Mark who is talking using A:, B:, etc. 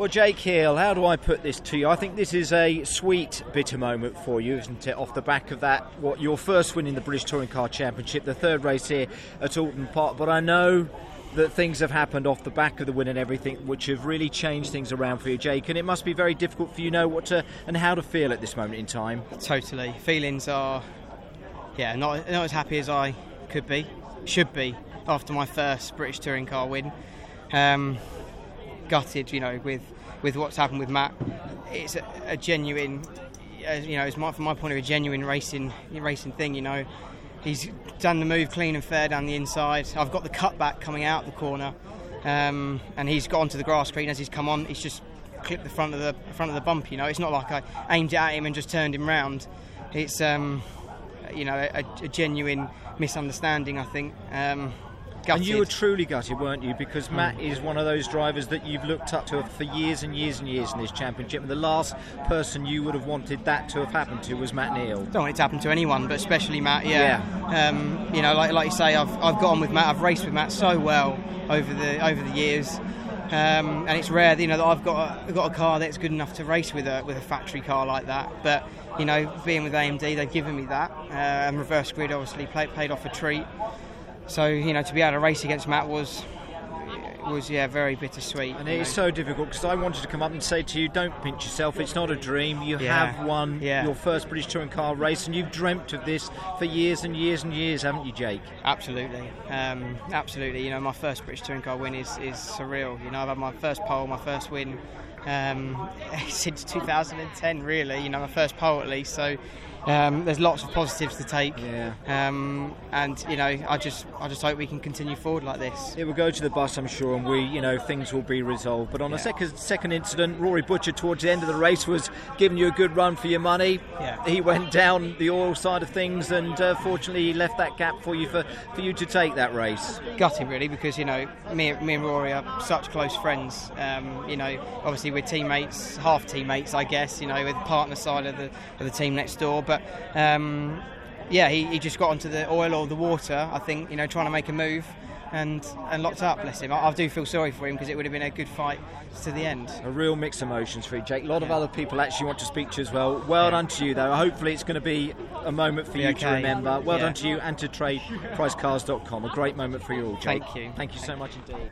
A: Well, Jake Hill, how do I put this to you? I think this is a sweet, bitter moment for you, isn't it? Off the back of that, what your first win in the British Touring Car Championship, the third race here at Oulton Park. But I know that things have happened off the back of the win and everything, which have really changed things around for you, Jake. And it must be very difficult for you know what to and how to feel at this moment in time.
B: Totally, feelings are, yeah, not not as happy as I could be, should be after my first British touring car win. Um, gutted, you know, with with what's happened with Matt. It's a, a genuine, you know, it's my, from my point of view, a genuine racing racing thing. You know, he's done the move clean and fair down the inside. I've got the cutback coming out the corner, um, and he's got onto the grass screen as he's come on. He's just clipped the front of the front of the bump. You know, it's not like I aimed it at him and just turned him round. It's um, you know a, a genuine misunderstanding. I think. Um,
A: and you were truly gutted, weren't you? Because mm. Matt is one of those drivers that you've looked up to for years and years and years in this championship. And the last person you would have wanted that to have happened to was Matt Neal.
B: Don't want it to happen to anyone, but especially Matt. Yeah. yeah. Um, you know, like, like you say, I've, I've got on with Matt. I've raced with Matt so well over the over the years. Um, and it's rare, you know, that I've got a, got a car that's good enough to race with a with a factory car like that. But you know, being with AMD, they've given me that. Uh, and reverse grid obviously played, played off a treat. So you know, to be able to race against Matt was was yeah very bittersweet.
A: And it is so difficult because I wanted to come up and say to you, don't pinch yourself. It's not a dream. You yeah. have won yeah. your first British touring car race, and you've dreamt of this for years and years and years, haven't you, Jake?
B: Absolutely, um, absolutely. You know, my first British touring car win is is surreal. You know, I've had my first pole, my first win um, since 2010. Really, you know, my first pole at least. So um, there's lots of positives to take,
A: yeah.
B: um, and you know, I just I just hope we can continue forward like this.
A: It will go to the bus, I'm sure, and we, you know, things will be resolved. But on yeah. a second second incident, Rory Butcher towards the end of the race was giving you a good run for your money.
B: Yeah.
A: He went down the oil side of things, and uh, fortunately, he left that gap for you for, for you to take that race.
B: Gutting really, because you know, me me and Rory are such close friends. Um, you know, obviously we're teammates, half teammates, I guess. You know, with the partner side of the of the team next door but um, yeah, he, he just got onto the oil or the water. I think you know trying to make a move and and locked up. Bless him. I, I do feel sorry for him because it would have been a good fight to the end.
A: A real mixed emotions for you, Jake. A lot yeah. of other people actually want to speak to you as well. Well yeah. done to you, though. Hopefully, it's going to be a moment for be you okay. to remember. Well yeah. done to you and to TradePriceCars.com. A great moment for you all, Jake.
B: Thank you.
A: Thank you so much indeed.